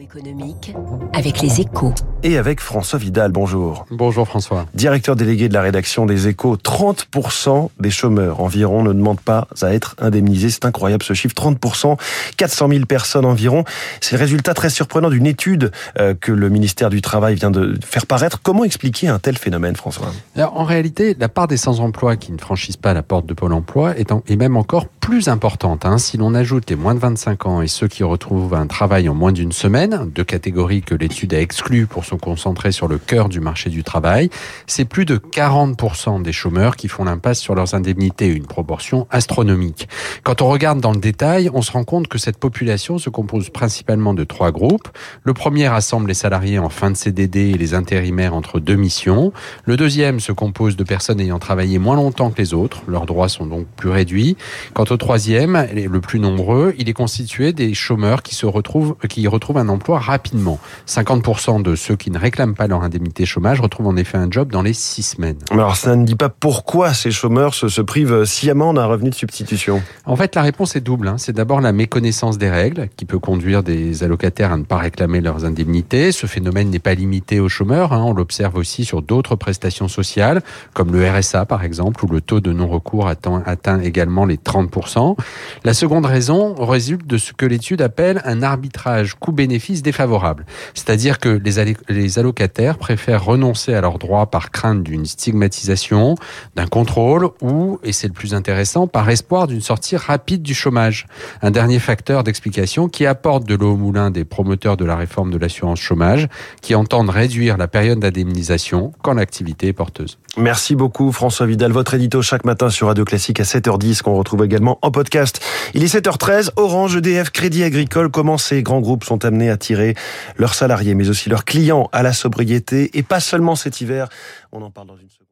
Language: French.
Économique avec les échos. Et avec François Vidal, bonjour. Bonjour François. Directeur délégué de la rédaction des échos, 30% des chômeurs environ ne demandent pas à être indemnisés. C'est incroyable ce chiffre, 30%, 400 000 personnes environ. C'est le résultat très surprenant d'une étude euh, que le ministère du Travail vient de faire paraître. Comment expliquer un tel phénomène, François? Alors, En réalité, la part des sans-emploi qui ne franchissent pas la porte de Pôle emploi est, en- est même encore plus importante. hein. Si l'on ajoute les moins de 25 ans et ceux qui retrouvent un travail en moins d'une semaine, deux catégories que l'étude a exclues pour se concentrer sur le cœur du marché du travail, c'est plus de 40% des chômeurs qui font l'impasse sur leurs indemnités, une proportion astronomique. Quand on regarde dans le détail, on se rend compte que cette population se compose principalement de trois groupes. Le premier rassemble les salariés en fin de CDD et les intérimaires entre deux missions. Le deuxième se compose de personnes ayant travaillé moins longtemps que les autres. Leurs droits sont donc plus réduits. Quant au troisième, le plus nombreux, il est constitué des chômeurs qui se retrouvent un emploi rapidement. 50% de ceux qui ne réclament pas leur indemnité chômage retrouvent en effet un job dans les six semaines. Alors ça ne dit pas pourquoi ces chômeurs se, se privent sciemment d'un revenu de substitution. En fait, la réponse est double. hein. C'est d'abord la méconnaissance des règles qui peut conduire des allocataires à ne pas réclamer leurs indemnités. Ce phénomène n'est pas limité aux chômeurs. hein. On l'observe aussi sur d'autres prestations sociales, comme le RSA par exemple, où le taux de non-recours atteint, atteint également les 30%. La seconde raison résulte de ce que l'étude appelle un arbitrage coût-bénéfice défavorable. C'est-à-dire que les, les allocataires préfèrent renoncer à leurs droits par crainte d'une stigmatisation, d'un contrôle ou, et c'est le plus intéressant, par espoir d'une sortie rapide du chômage. Un dernier facteur d'explication qui apporte de l'eau au moulin des promoteurs de la réforme de l'assurance chômage qui entendent réduire la période d'indemnisation quand l'activité est porteuse. Merci beaucoup François Vidal, votre édito chaque matin sur Radio Classique à 7h10 qu'on retrouve également en podcast. Il est 7h13, Orange, EDF, Crédit Agricole, comment ces grands groupes sont amenés à tirer leurs salariés mais aussi leurs clients à la sobriété et pas seulement cet hiver, on en parle dans une seconde.